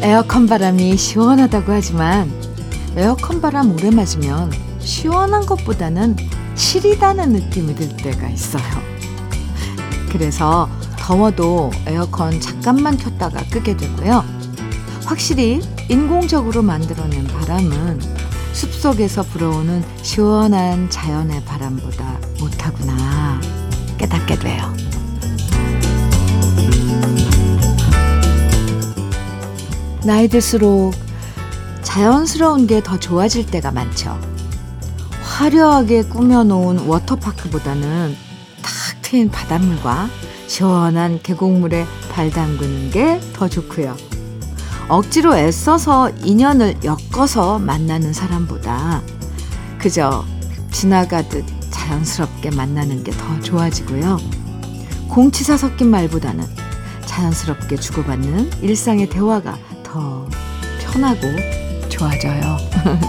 에어컨 바람이 시원하다고 하지만 에어컨 바람 오래 맞으면 시원한 것보다는 시리다는 느낌이 들 때가 있어요. 그래서 더워도 에어컨 잠깐만 켰다가 끄게 되고요. 확실히 인공적으로 만들어낸 바람은 숲속에서 불어오는 시원한 자연의 바람보다 못하구나 깨닫게 돼요. 나이 들수록 자연스러운 게 더 좋아질 때가 많죠. 화려하게 꾸며놓은 워터파크보다는 탁 트인 바닷물과 시원한 계곡물에 발 담그는 게 더 좋고요. 억지로 애써서 인연을 엮어서 만나는 사람보다 그저 지나가듯 자연스럽게 만나는 게 더 좋아지고요. 공치사 섞인 말보다는 자연스럽게 주고받는 일상의 대화가 더 편하고 좋아져요.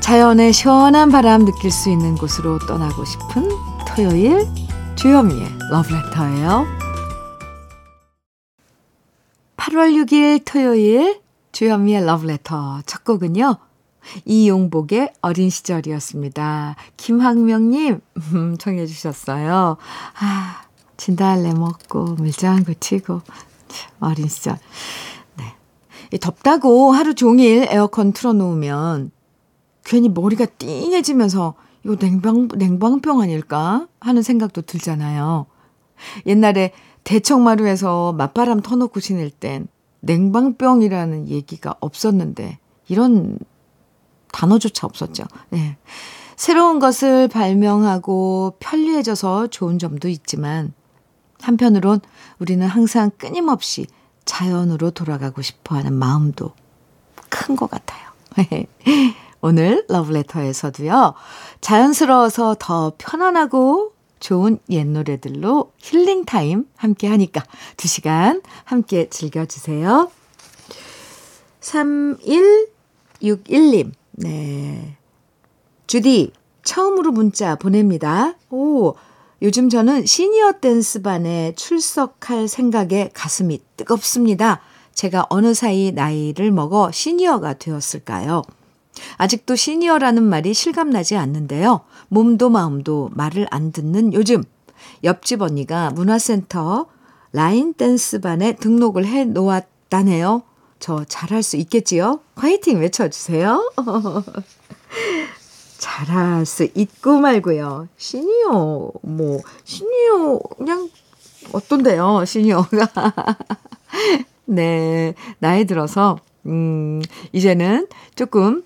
자연의 시원한 바람 느낄 수 있는 곳으로 떠나고 싶은 토요일 주현미의 러브레터예요. 8월 6일 토요일 주현미의 러브레터 첫 곡은요. 이용복의 어린 시절이었습니다. 김학명님 음, 청해 주셨어요. 아, 진달래 먹고 물장구 치고 어린 시절. 네. 덥다고 하루 종일 에어컨 틀어놓으면 괜히 머리가 띵해지면서 이거 냉방, 냉방병 아닐까 하는 생각도 들잖아요. 옛날에 대청마루에서 맞바람 터놓고 지낼 땐 냉방병이라는 얘기가 없었는데 이런 단어조차 없었죠. 네. 새로운 것을 발명하고 편리해져서 좋은 점도 있지만 한편으론 우리는 항상 끊임없이 자연으로 돌아가고 싶어 하는 마음도 큰 것 같아요. 오늘 러브레터에서도요, 자연스러워서 더 편안하고 좋은 옛 노래들로 힐링타임 함께 하니까 두 시간 함께 즐겨주세요. 3161님, 네. 주디, 처음으로 문자 보냅니다. 오, 요즘 저는 시니어 댄스반에 출석할 생각에 가슴이 뜨겁습니다. 제가 어느 사이 나이를 먹어 시니어가 되었을까요? 아직도 시니어라는 말이 실감나지 않는데요. 몸도 마음도 말을 안 듣는 요즘 옆집 언니가 문화센터 라인 댄스반에 등록을 해 놓았다네요. 저 잘할 수 있겠지요? 화이팅 외쳐주세요. 잘할 수 있고 말고요. 시니어, 뭐, 시니어, 그냥, 어떤데요, 시니어가. 네, 나이 들어서, 음, 이제는 조금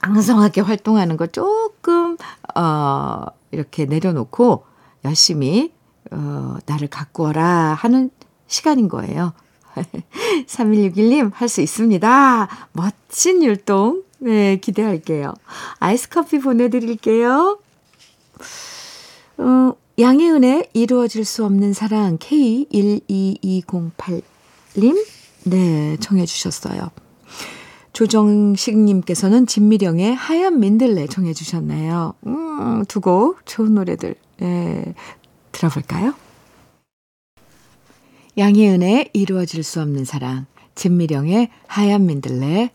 앙성하게 활동하는 거 조금, 어, 이렇게 내려놓고 열심히, 어, 나를 가꾸어라 하는 시간인 거예요. 3161님, 할 수 있습니다. 멋진 율동 네, 기대할게요. 아이스 커피 보내 드릴게요. 어, 양혜은의 이루어질 수 없는 사랑 K12208님, 네, 청해 주셨어요. 조정식님께서는 진미령의 하얀 민들레 청해주셨나요? 음, 두 곡 좋은 노래들, 네, 들어볼까요? 양혜은의 이루어질 수 없는 사랑, 진미령의 하얀 민들레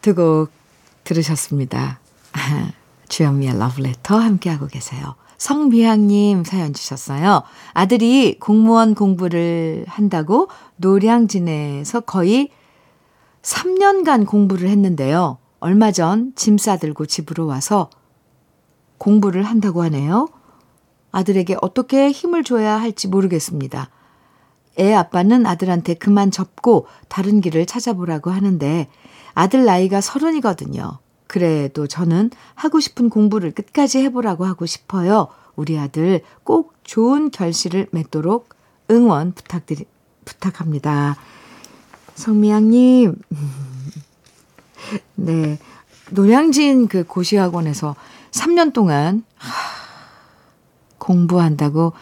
두 곡 들으셨습니다. 주현미의 러브레터 함께하고 계세요. 성미향님 사연 주셨어요. 아들이 공무원 공부를 한다고 노량진에서 거의 3년간 공부를 했는데요. 얼마 전 짐 싸들고 집으로 와서 공부를 한다고 하네요. 아들에게 어떻게 힘을 줘야 할지 모르겠습니다. 애 아빠는 아들한테 그만 접고 다른 길을 찾아보라고 하는데 아들 나이가 서른이거든요. 그래도 저는 하고 싶은 공부를 끝까지 해보라고 하고 싶어요. 우리 아들 꼭 좋은 결실을 맺도록 응원 부탁드리, 부탁합니다. 성미양님, 네. 노량진 그 고시학원에서 3년 동안 공부한다고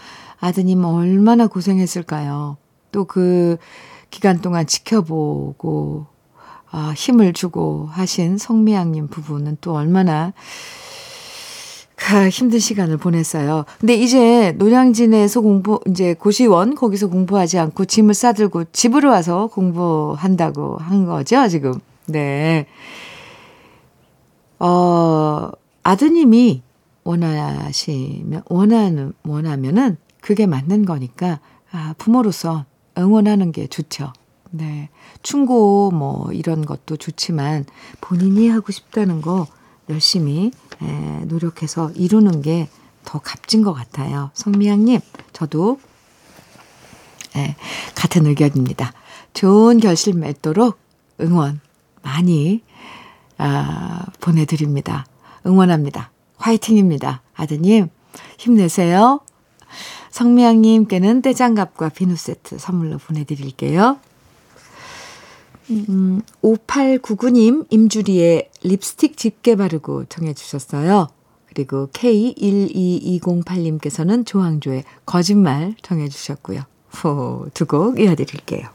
아드님 얼마나 고생했을까요? 또 그 기간 동안 지켜보고, 아, 힘을 주고 하신 성미양님 부부는 또 얼마나 그 힘든 시간을 보냈어요. 근데 이제 노량진에서 공부, 이제 고시원, 거기서 공부하지 않고 짐을 싸들고 집으로 와서 공부한다고 한 거죠, 지금. 네. 어, 아드님이 원하시면, 원하는, 원하면은 그게 맞는 거니까, 아, 부모로서 응원하는 게 좋죠. 네. 충고 뭐 이런 것도 좋지만 본인이 하고 싶다는 거 열심히 에, 노력해서 이루는 게 더 값진 것 같아요. 성미양님, 저도 에, 같은 의견입니다. 좋은 결실 맺도록 응원 많이 아, 보내드립니다. 응원합니다. 화이팅입니다. 아드님, 힘내세요. 성미양님께는 떼장갑과 비누 세트 선물로 보내드릴게요. 음, 5899님 임주리의 립스틱 짙게 바르고 정해 주셨어요. 그리고 K12208님께서는 조항조의 거짓말 정해 주셨고요. 두 곡 이어드릴게요.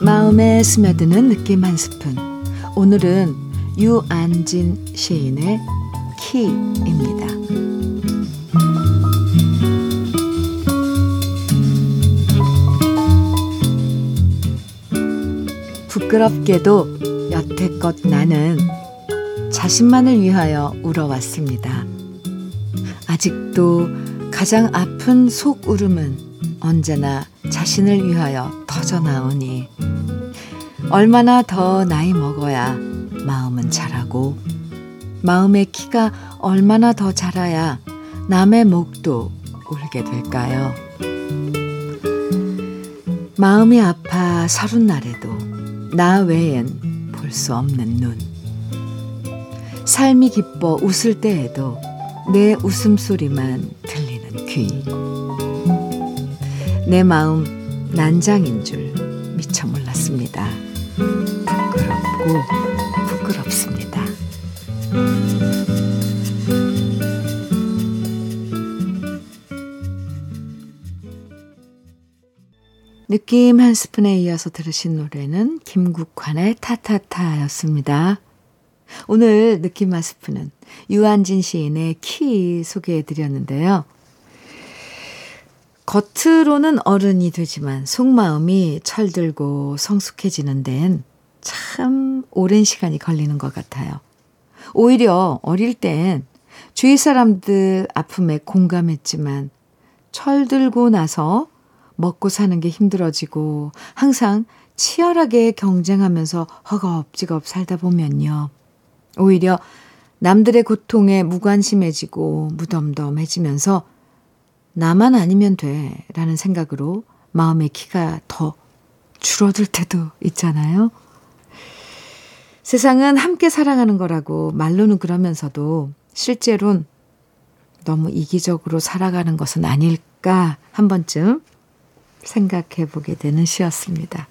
마음에 스며드는 느낌 한 스푼. 오늘은 유안진 시인의 키입니다. 부끄럽게도 여태껏 나는 자신만을 위하여 울어왔습니다. 아직도 가장 아픈 속 울음은 언제나 자신을 위하여 터져나오니 얼마나 더 나이 먹어야 마음은 자라고 마음의 키가 얼마나 더 자라야 남의 목도 울게 될까요? 마음이 아파 서른 날에도 나 외엔 볼 수 없는 눈. 삶이 기뻐 웃을 때에도 내 웃음소리만 들리는 귀. 내 마음 난장인 줄 미처 몰랐습니다. 부끄럽고 느낌 한 스푼에 이어서 들으신 노래는 김국환의 타타타였습니다. 오늘 느낌 한 스푼은 유한진 시인의 키 소개해 드렸는데요. 겉으로는 어른이 되지만 속마음이 철들고 성숙해지는 데엔 참 오랜 시간이 걸리는 것 같아요. 오히려 어릴 땐 주위 사람들 아픔에 공감했지만 철들고 나서 먹고 사는 게 힘들어지고 항상 치열하게 경쟁하면서 허겁지겁 살다 보면요. 오히려 남들의 고통에 무관심해지고 무덤덤해지면서 나만 아니면 돼 라는 생각으로 마음의 키가 더 줄어들 때도 있잖아요. 세상은 함께 살아가는 거라고 말로는 그러면서도 실제론 너무 이기적으로 살아가는 것은 아닐까 한 번쯤 생각해 보게 되는 시였습니다.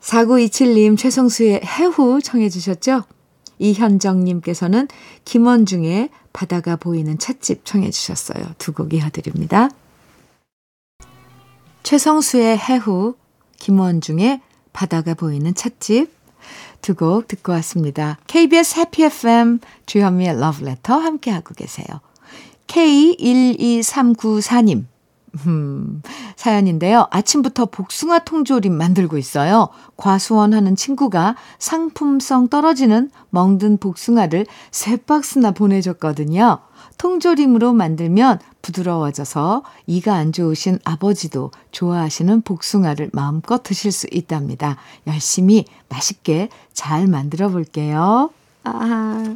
4927님 최성수의 해후 청해 주셨죠? 이현정님께서는 김원중의 바다가 보이는 찻집 청해 주셨어요. 두 곡 이어드립니다. 최성수의 해후, 김원중의 바다가 보이는 찻집 두 곡 듣고 왔습니다. KBS 해피 FM 주현미의 러브레터 함께하고 계세요. K12394님 음, 사연인데요. 아침부터 복숭아 통조림 만들고 있어요. 과수원 하는 친구가 상품성 떨어지는 멍든 복숭아를 세 박스나 보내줬거든요. 통조림으로 만들면 부드러워져서 이가 안 좋으신 아버지도 좋아하시는 복숭아를 마음껏 드실 수 있답니다. 열심히 맛있게 잘 만들어 볼게요. 아,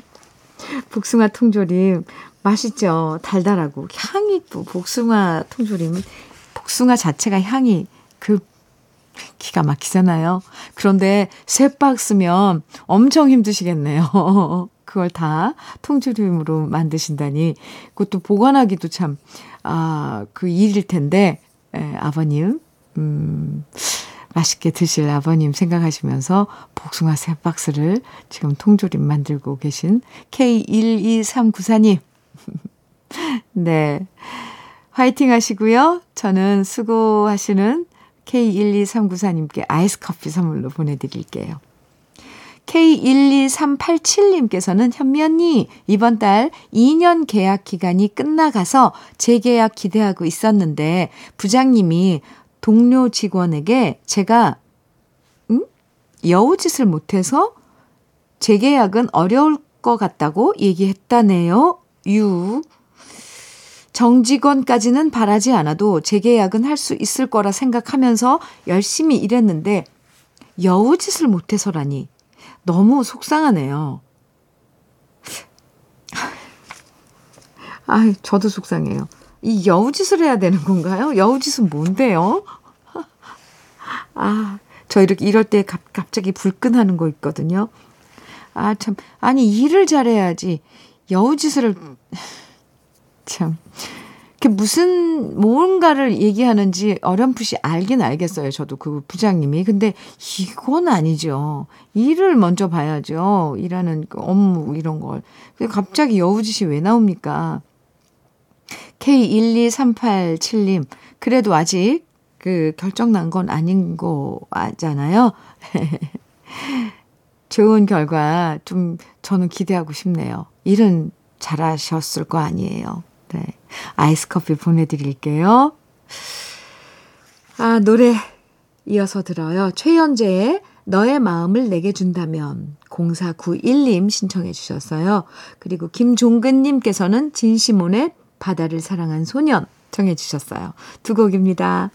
복숭아 통조림 맛있죠. 달달하고 향이 또 복숭아 통조림은 복숭아 자체가 향이 그 기가 막히잖아요. 그런데 세 박스면 엄청 힘드시겠네요. 그걸 다 통조림으로 만드신다니 그것도 보관하기도 참 아, 그 일일 텐데 에, 아버님 음 맛있게 드실 아버님 생각하시면서 복숭아 세 박스를 지금 통조림 만들고 계신 K12394님. 네. 화이팅 하시고요. 저는 수고하시는 K12394님께 아이스 커피 선물로 보내드릴게요. K12387님께서는 현미 언니, 이번 달 2년 계약 기간이 끝나가서 재계약 기대하고 있었는데 부장님이 동료 직원에게 제가 음? 여우짓을 못해서 재계약은 어려울 것 같다고 얘기했다네요. 유. 정직원까지는 바라지 않아도 재계약은 할 수 있을 거라 생각하면서 열심히 일했는데 여우짓을 못해서라니 너무 속상하네요. 아, 저도 속상해요. 이 여우짓을 해야 되는 건가요? 여우짓은 뭔데요? 아, 저 이렇게 이럴 때 갑, 갑자기 불끈하는 거 있거든요. 아, 참. 아니, 일을 잘해야지. 여우짓을, 참. 그 무슨, 뭔가를 얘기하는지 어렴풋이 알긴 알겠어요. 저도 그 부장님이. 근데 이건 아니죠. 일을 먼저 봐야죠. 일하는 그 업무, 이런 걸. 갑자기 여우짓이 왜 나옵니까? K12387님, 그래도 아직 그 결정 난 건 아닌 거잖아요. 좋은 결과 좀 저는 기대하고 싶네요. 일은 잘하셨을 거 아니에요. 네. 아이스 커피 보내드릴게요. 아, 노래 이어서 들어요. 최연재의 너의 마음을 내게 준다면 0491님 신청해 주셨어요. 그리고 김종근님께서는 진시몬의 바다를 사랑한 소년 정해 주셨어요. 두 곡입니다.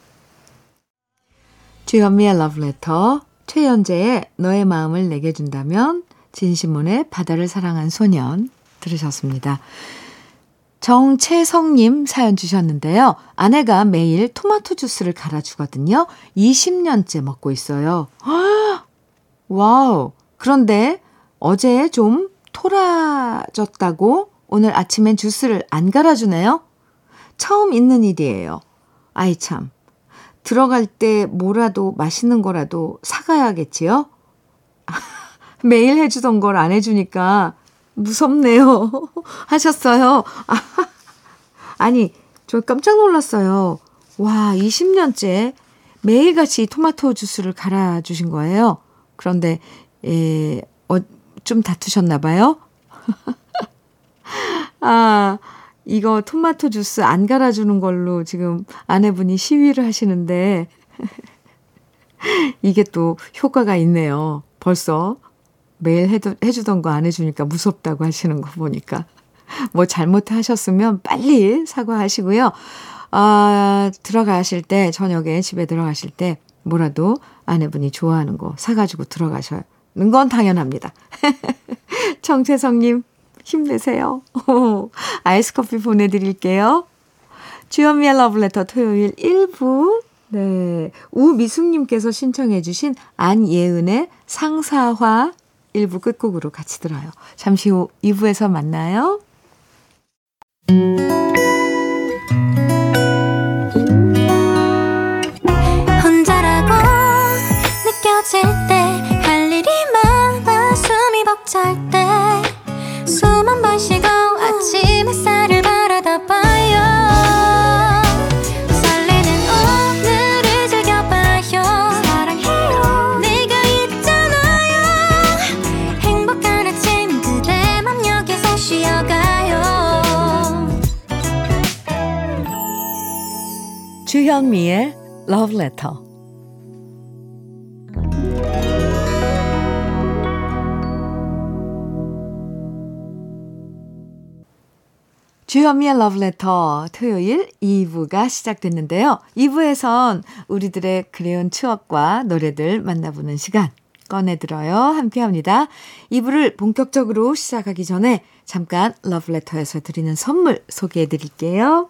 주현미의 러브레터, 최연재의 너의 마음을 내게 준다면, 진시몬의 바다를 사랑한 소년 들으셨습니다. 정채성님 사연 주셨는데요. 아내가 매일 토마토 주스를 갈아주거든요. 20년째 먹고 있어요. 와우. 그런데 어제 좀 토라졌다고 오늘 아침엔 주스를 안 갈아주네요. 처음 있는 일이에요. 아이 참. 들어갈 때 뭐라도 맛있는 거라도 사가야겠지요? 매일 해주던 걸 안 해주니까 무섭네요. 하셨어요. 아니, 저 깜짝 놀랐어요. 와, 20년째 매일같이 토마토 주스를 갈아주신 거예요. 그런데, 예, 어, 좀 다투셨나 봐요. 아, 이거 토마토 주스 안 갈아주는 걸로 지금 아내분이 시위를 하시는데, 이게 또 효과가 있네요. 벌써 매일 해도, 해주던 거 안 해주니까 무섭다고 하시는 거 보니까. 뭐 잘못하셨으면 빨리 사과하시고요. 아, 들어가실 때, 저녁에 집에 들어가실 때, 뭐라도 아내분이 좋아하는 거 사가지고 들어가셔는 건 당연합니다. 정채성님, 힘내세요. 아이스 커피 보내드릴게요. 주현미의 러브레터 토요일 1부. 네. 우미숙님께서 신청해주신 안예은의 상사화 1부 끝곡으로 같이 들어요. 잠시 후 2부에서 만나요. 주현미의 Love Letter. 주현미의 Love Letter 토요일 2부가 시작됐는데요. 2부에선 우리들의 그리운 추억과 노래들 만나보는 시간 꺼내들어요. 함께 합니다. 2부를 본격적으로 시작하기 전에 잠깐 Letter에서 드리는 선물 소개해 드릴게요.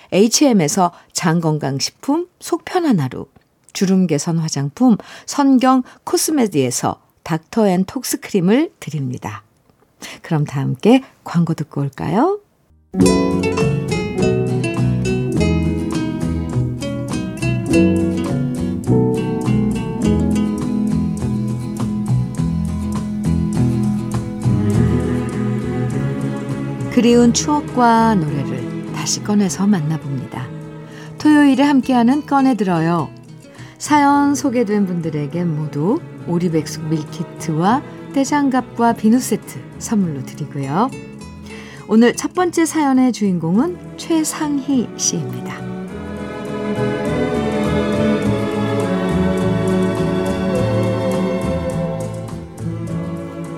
HM에서 장건강식품 속편한 하루, 주름 개선 화장품 선경 코스메디에서 닥터앤톡스 크림을 드립니다. 그럼 다 함께 광고 듣고 올까요? 그리운 추억과 노래를 다시 꺼내서 만나봅니다. 토요일에 함께하는 꺼내들어요. 사연 소개된 분들에겐 모두 오리백숙 밀키트와 떼장갑과 비누 세트 선물로 드리고요. 오늘 첫 번째 사연의 주인공은 최상희 씨입니다.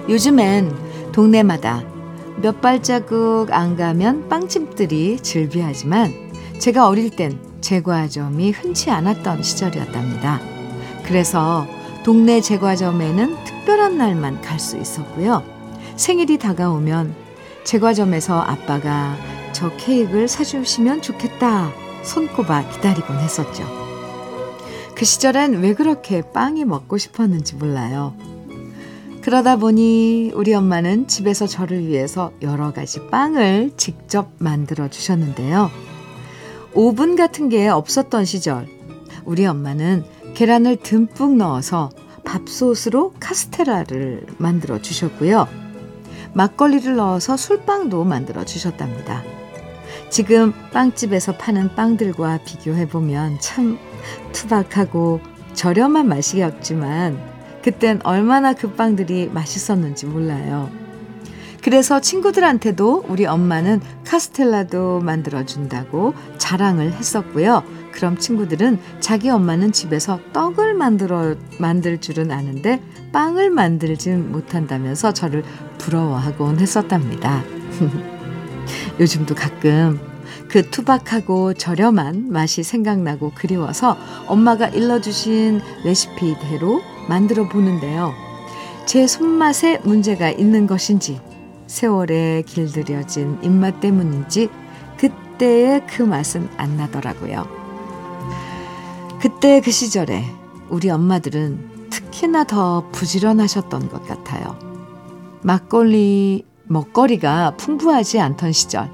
요즘엔 동네마다 몇 발자국 안 가면 빵집들이 즐비하지만 제가 어릴 땐 제과점이 흔치 않았던 시절이었답니다. 그래서 동네 제과점에는 특별한 날만 갈 수 있었고요. 생일이 다가오면 제과점에서 아빠가 저 케이크를 사주시면 좋겠다 손꼽아 기다리곤 했었죠. 그 시절엔 왜 그렇게 빵이 먹고 싶었는지 몰라요. 그러다 보니 우리 엄마는 집에서 저를 위해서 여러 가지 빵을 직접 만들어 주셨는데요. 오븐 같은 게 없었던 시절, 우리 엄마는 계란을 듬뿍 넣어서 밥솥으로 카스테라를 만들어 주셨고요. 막걸리를 넣어서 술빵도 만들어 주셨답니다. 지금 빵집에서 파는 빵들과 비교해보면 참 투박하고 저렴한 맛이었지만 그땐 얼마나 그 빵들이 맛있었는지 몰라요. 그래서 친구들한테도 우리 엄마는 카스텔라도 만들어준다고 자랑을 했었고요. 그럼 친구들은 자기 엄마는 집에서 떡을 만들어, 만들 줄은 아는데 빵을 만들진 못한다면서 저를 부러워하곤 했었답니다. 요즘도 가끔 그 투박하고 저렴한 맛이 생각나고 그리워서 엄마가 일러주신 레시피대로 만들어 보는데요. 제 손맛에 문제가 있는 것인지, 세월에 길들여진 입맛 때문인지, 그때의 그 맛은 안 나더라고요. 그때 그 시절에 우리 엄마들은 특히나 더 부지런하셨던 것 같아요. 막걸리, 먹거리가 풍부하지 않던 시절,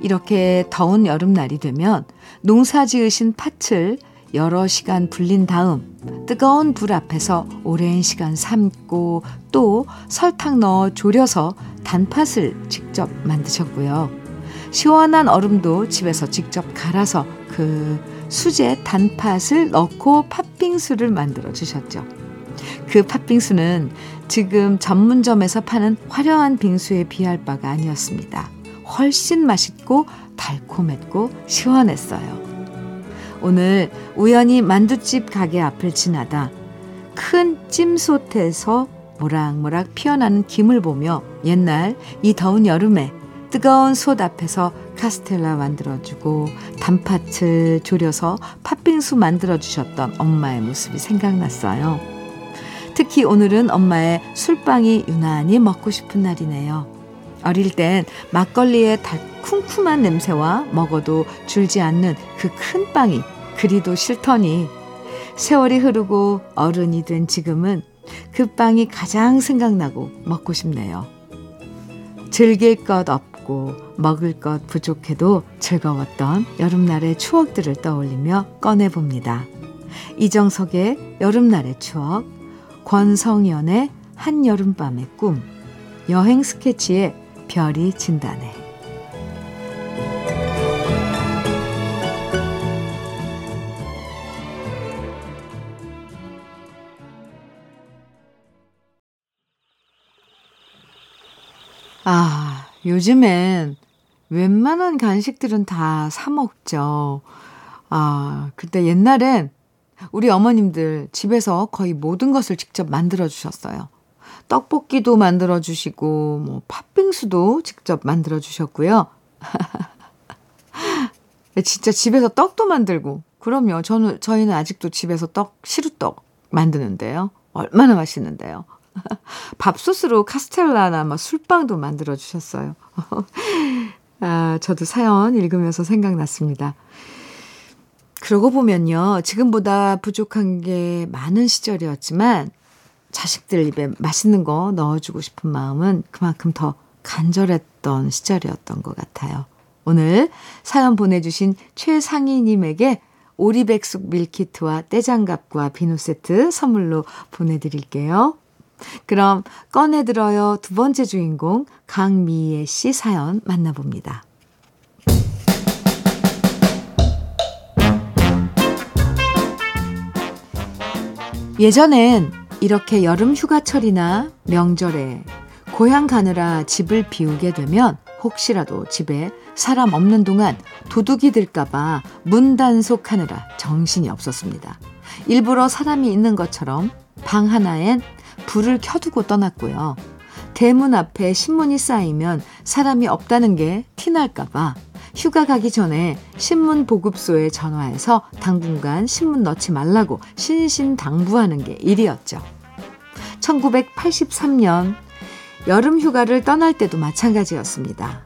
이렇게 더운 여름날이 되면 농사 지으신 팥을 여러 시간 불린 다음 뜨거운 불 앞에서 오랜 시간 삶고 또 설탕 넣어 졸여서 단팥을 직접 만드셨고요. 시원한 얼음도 집에서 직접 갈아서 그 수제 단팥을 넣고 팥빙수를 만들어 주셨죠. 그 팥빙수는 지금 전문점에서 파는 화려한 빙수에 비할 바가 아니었습니다. 훨씬 맛있고 달콤했고 시원했어요. 오늘 우연히 만두집 가게 앞을 지나다 큰 찜솥에서 모락모락 피어나는 김을 보며 옛날 이 더운 여름에 뜨거운 솥 앞에서 카스텔라 만들어주고 단팥을 졸여서 팥빙수 만들어주셨던 엄마의 모습이 생각났어요. 특히 오늘은 엄마의 술빵이 유난히 먹고 싶은 날이네요. 어릴 땐 막걸리의 달쿵쿵한 냄새와 먹어도 줄지 않는 그 큰 빵이 그리도 싫더니 세월이 흐르고 어른이 된 지금은 그 빵이 가장 생각나고 먹고 싶네요. 즐길 것 없고 먹을 것 부족해도 즐거웠던 여름날의 추억들을 떠올리며 꺼내봅니다. 이정석의 여름날의 추억, 권성연의 한여름밤의 꿈, 여행 스케치의 별이 진다네. 아, 요즘엔 웬만한 간식들은 다 사먹죠. 아, 그때 옛날엔 우리 어머님들 집에서 거의 모든 것을 직접 만들어 주셨어요. 떡볶이도 만들어 주시고, 뭐, 팥빙수도 직접 만들어 주셨고요. 진짜 집에서 떡도 만들고, 그럼요. 저는, 저희는 아직도 집에서 떡, 시루떡 만드는데요. 얼마나 맛있는데요. 밥솥으로 카스텔라나 막 술빵도 만들어 주셨어요. 아, 저도 사연 읽으면서 생각났습니다. 그러고 보면요. 지금보다 부족한 게 많은 시절이었지만 자식들 입에 맛있는 거 넣어주고 싶은 마음은 그만큼 더 간절했던 시절이었던 것 같아요. 오늘 사연 보내주신 최상희님에게 오리백숙 밀키트와 떼장갑과 비누 세트 선물로 보내드릴게요. 그럼 꺼내들어요 두 번째 주인공 강미애 씨 사연 만나봅니다. 예전엔 이렇게 여름 휴가철이나 명절에 고향 가느라 집을 비우게 되면 혹시라도 집에 사람 없는 동안 도둑이 들까봐 문 단속하느라 정신이 없었습니다. 일부러 사람이 있는 것처럼 방 하나엔 불을 켜두고 떠났고요. 대문 앞에 신문이 쌓이면 사람이 없다는 게 티날까봐 휴가 가기 전에 신문 보급소에 전화해서 당분간 신문 넣지 말라고 신신당부하는 게 일이었죠. 1983년 여름 휴가를 떠날 때도 마찬가지였습니다.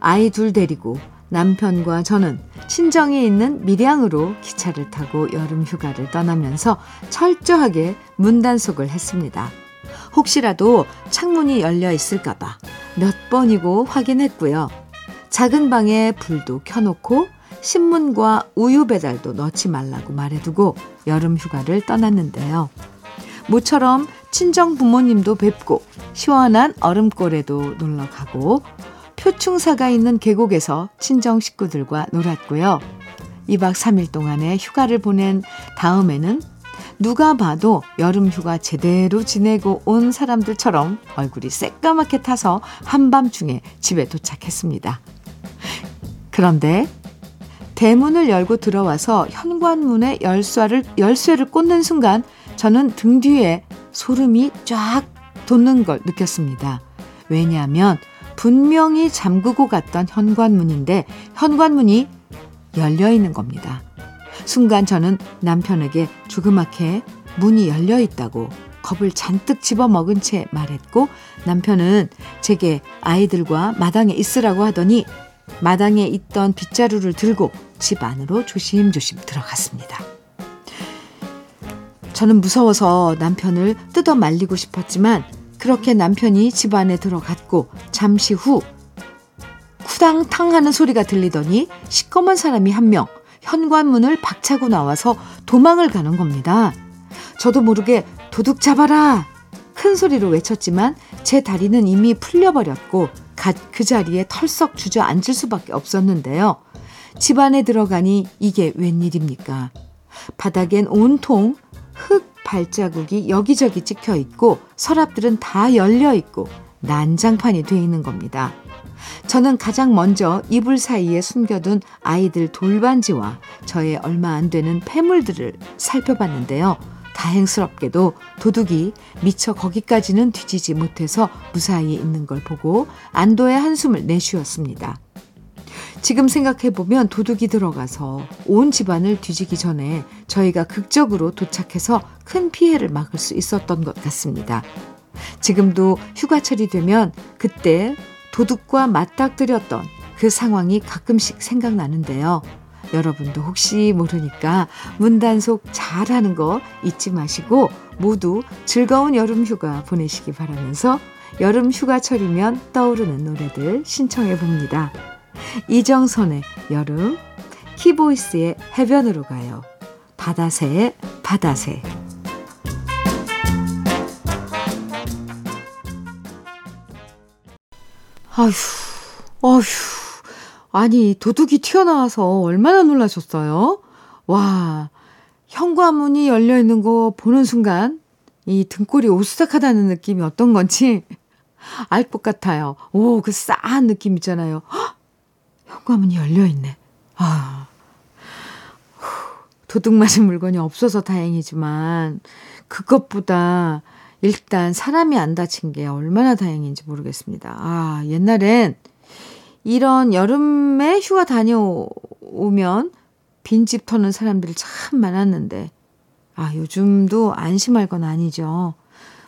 아이 둘 데리고 남편과 저는 친정에 있는 밀양으로 기차를 타고 여름 휴가를 떠나면서 철저하게 문단속을 했습니다. 혹시라도 창문이 열려 있을까봐 몇 번이고 확인했고요. 작은 방에 불도 켜놓고 신문과 우유 배달도 넣지 말라고 말해두고 여름 휴가를 떠났는데요. 모처럼 친정 부모님도 뵙고 시원한 얼음골에도 놀러 가고 표충사가 있는 계곡에서 친정 식구들과 놀았고요. 2박 3일 동안의 휴가를 보낸 다음에는 누가 봐도 여름 휴가 제대로 지내고 온 사람들처럼 얼굴이 새까맣게 타서 한밤중에 집에 도착했습니다. 그런데 대문을 열고 들어와서 현관문에 열쇠를, 열쇠를 꽂는 순간 저는 등 뒤에 소름이 쫙 돋는 걸 느꼈습니다. 왜냐하면 분명히 잠그고 갔던 현관문인데 현관문이 열려 있는 겁니다. 순간 저는 남편에게 조그맣게 문이 열려 있다고 겁을 잔뜩 집어 먹은 채 말했고 남편은 제게 아이들과 마당에 있으라고 하더니 마당에 있던 빗자루를 들고 집 안으로 조심조심 들어갔습니다. 저는 무서워서 남편을 뜯어 말리고 싶었지만 그렇게 남편이 집 안에 들어갔고 잠시 후 쿠당탕 하는 소리가 들리더니 시꺼먼 사람이 한 명 현관문을 박차고 나와서 도망을 가는 겁니다. 저도 모르게 도둑 잡아라! 큰 소리로 외쳤지만 제 다리는 이미 풀려버렸고 갓 그 자리에 털썩 주저앉을 수밖에 없었는데요. 집 안에 들어가니 이게 웬일입니까? 바닥엔 온통 흙 발자국이 여기저기 찍혀 있고 서랍들은 다 열려 있고 난장판이 돼 있는 겁니다. 저는 가장 먼저 이불 사이에 숨겨둔 아이들 돌반지와 저의 얼마 안 되는 폐물들을 살펴봤는데요. 다행스럽게도 도둑이 미처 거기까지는 뒤지지 못해서 무사히 있는 걸 보고 안도의 한숨을 내쉬었습니다. 지금 생각해보면 도둑이 들어가서 온 집안을 뒤지기 전에 저희가 극적으로 도착해서 큰 피해를 막을 수 있었던 것 같습니다. 지금도 휴가철이 되면 그때 도둑과 맞닥뜨렸던 그 상황이 가끔씩 생각나는데요. 여러분도 혹시 모르니까 문단속 잘하는 거 잊지 마시고 모두 즐거운 여름 휴가 보내시기 바라면서 여름 휴가철이면 떠오르는 노래들 신청해 봅니다. 이정선의 여름, 키보이스의 해변으로 가요. 바다새의 바다새. 아휴, 아휴. 아니, 도둑이 튀어나와서 얼마나 놀라셨어요? 와, 현관문이 열려 있는 거 보는 순간 이 등골이 오싹하다는 느낌이 어떤 건지 알 것 같아요. 오, 그 싸한 느낌 있잖아요. 헉, 현관문이 열려 있네. 아. 도둑 맞은 물건이 없어서 다행이지만 그것보다 일단 사람이 안 다친 게 얼마나 다행인지 모르겠습니다. 아, 옛날엔 이런 여름에 휴가 다녀오면 빈집 터는 사람들이 참 많았는데, 아, 요즘도 안심할 건 아니죠.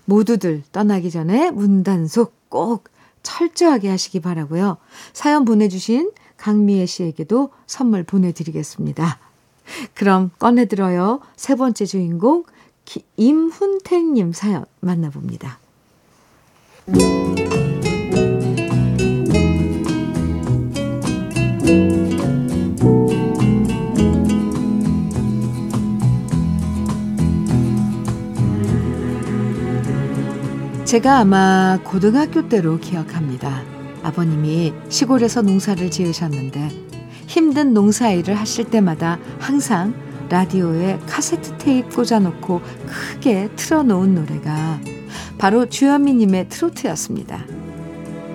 모두들 떠나기 전에 문단속 꼭 철저하게 하시기 바라고요. 사연 보내주신 강미애 씨에게도 선물 보내드리겠습니다. 그럼 꺼내들어요. 세 번째 주인공 임훈택님 사연 만나봅니다. 제가 아마 고등학교 때로 기억합니다. 아버님이 시골에서 농사를 지으셨는데 힘든 농사일을 하실 때마다 항상 라디오에 카세트 테이프 꽂아놓고 크게 틀어놓은 노래가 바로 주현미님의 트로트였습니다.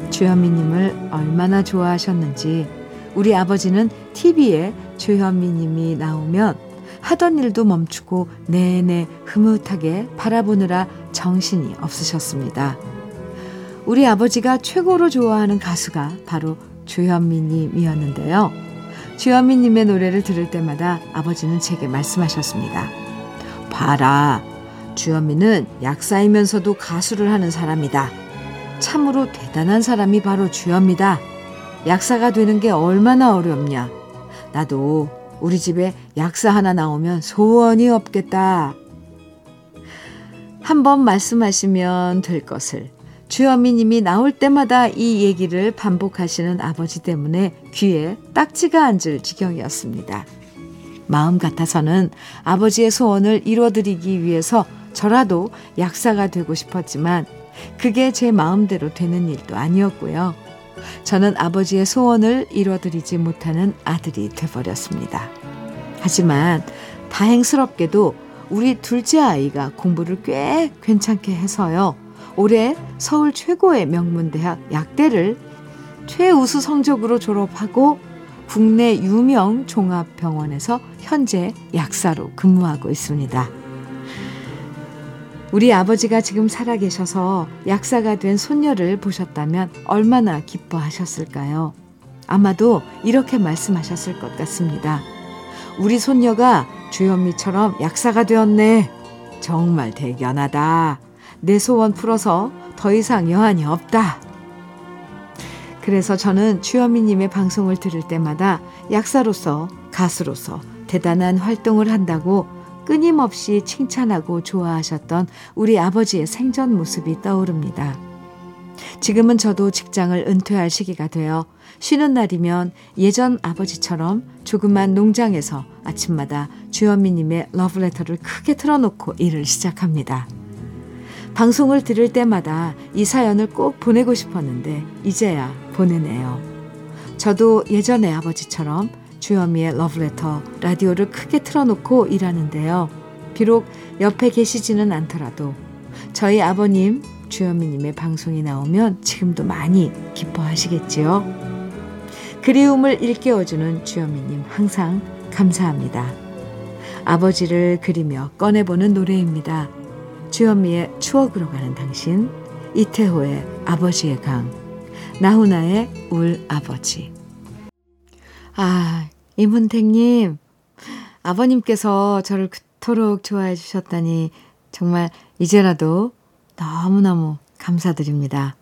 주현미님을 얼마나 좋아하셨는지 우리 아버지는 TV에 주현미님이 나오면 하던 일도 멈추고 내내 흐뭇하게 바라보느라 정신이 없으셨습니다. 우리 아버지가 최고로 좋아하는 가수가 바로 주현미님이었는데요. 주현미님의 노래를 들을 때마다 아버지는 제게 말씀하셨습니다. 봐라, 주현미는 약사이면서도 가수를 하는 사람이다. 참으로 대단한 사람이 바로 주현미다. 약사가 되는 게 얼마나 어렵냐. 나도 우리 집에 약사 하나 나오면 소원이 없겠다. 한 번 말씀하시면 될 것을 주현미 님이 나올 때마다 이 얘기를 반복하시는 아버지 때문에 귀에 딱지가 앉을 지경이었습니다. 마음 같아서는 아버지의 소원을 이뤄드리기 위해서 저라도 약사가 되고 싶었지만 그게 제 마음대로 되는 일도 아니었고요. 저는 아버지의 소원을 이뤄드리지 못하는 아들이 돼버렸습니다. 하지만 다행스럽게도 우리 둘째 아이가 공부를 꽤 괜찮게 해서요. 올해 서울 최고의 명문대학 약대를 최우수 성적으로 졸업하고 국내 유명 종합병원에서 현재 약사로 근무하고 있습니다. 우리 아버지가 지금 살아계셔서 약사가 된 손녀를 보셨다면 얼마나 기뻐하셨을까요? 아마도 이렇게 말씀하셨을 것 같습니다. 우리 손녀가 주현미처럼 약사가 되었네. 정말 대견하다. 내 소원 풀어서 더 이상 여한이 없다. 그래서 저는 주현미님의 방송을 들을 때마다 약사로서 가수로서 대단한 활동을 한다고 끊임없이 칭찬하고 좋아하셨던 우리 아버지의 생전 모습이 떠오릅니다. 지금은 저도 직장을 은퇴할 시기가 되어 쉬는 날이면 예전 아버지처럼 조그만 농장에서 아침마다 주현미님의 러브레터를 크게 틀어놓고 일을 시작합니다. 방송을 들을 때마다 이 사연을 꼭 보내고 싶었는데 이제야 보내네요. 저도 예전에 아버지처럼 주현미의 러브레터 라디오를 크게 틀어놓고 일하는데요. 비록 옆에 계시지는 않더라도 저희 아버님 주현미님의 방송이 나오면 지금도 많이 기뻐하시겠지요. 그리움을 일깨워주는 주현미님 항상 감사합니다. 아버지를 그리며 꺼내보는 노래입니다. 주현미의 추억으로 가는 당신, 이태호의 아버지의 강, 나훈아의 울 아버지. 아, 임훈택님, 아버님께서 저를 그토록 좋아해 주셨다니 정말 이제라도 너무너무 감사드립니다.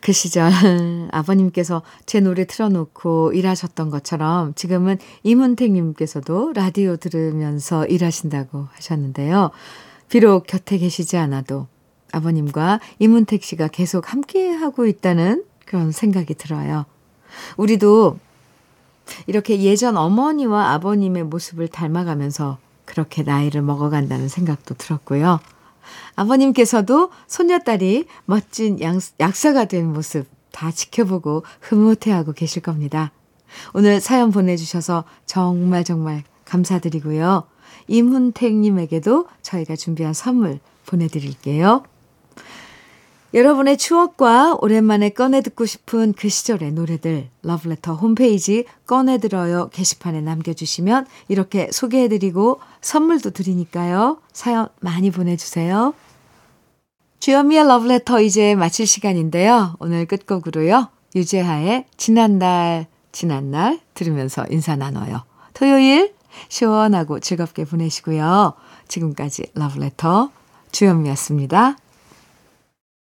그 시절 아버님께서 제 노래 틀어놓고 일하셨던 것처럼 지금은 이문택님께서도 라디오 들으면서 일하신다고 하셨는데요. 비록 곁에 계시지 않아도 아버님과 이문택 씨가 계속 함께 하고 있다는 그런 생각이 들어요. 우리도 이렇게 예전 어머니와 아버님의 모습을 닮아가면서 그렇게 나이를 먹어간다는 생각도 들었고요. 아버님께서도 손녀딸이 멋진 양, 약사가 된 모습 다 지켜보고 흐뭇해하고 계실 겁니다. 오늘 사연 보내주셔서 정말 정말 감사드리고요. 임훈택님에게도 저희가 준비한 선물 보내드릴게요. 여러분의 추억과 오랜만에 꺼내 듣고 싶은 그 시절의 노래들 러브레터 홈페이지 꺼내 들어요 게시판에 남겨주시면 이렇게 소개해드리고 선물도 드리니까요. 사연 많이 보내주세요. 주현미의 러브레터 이제 마칠 시간인데요. 오늘 끝곡으로요. 유재하의 지난날 지난날 들으면서 인사 나눠요. 토요일 시원하고 즐겁게 보내시고요. 지금까지 러브레터 주현미였습니다.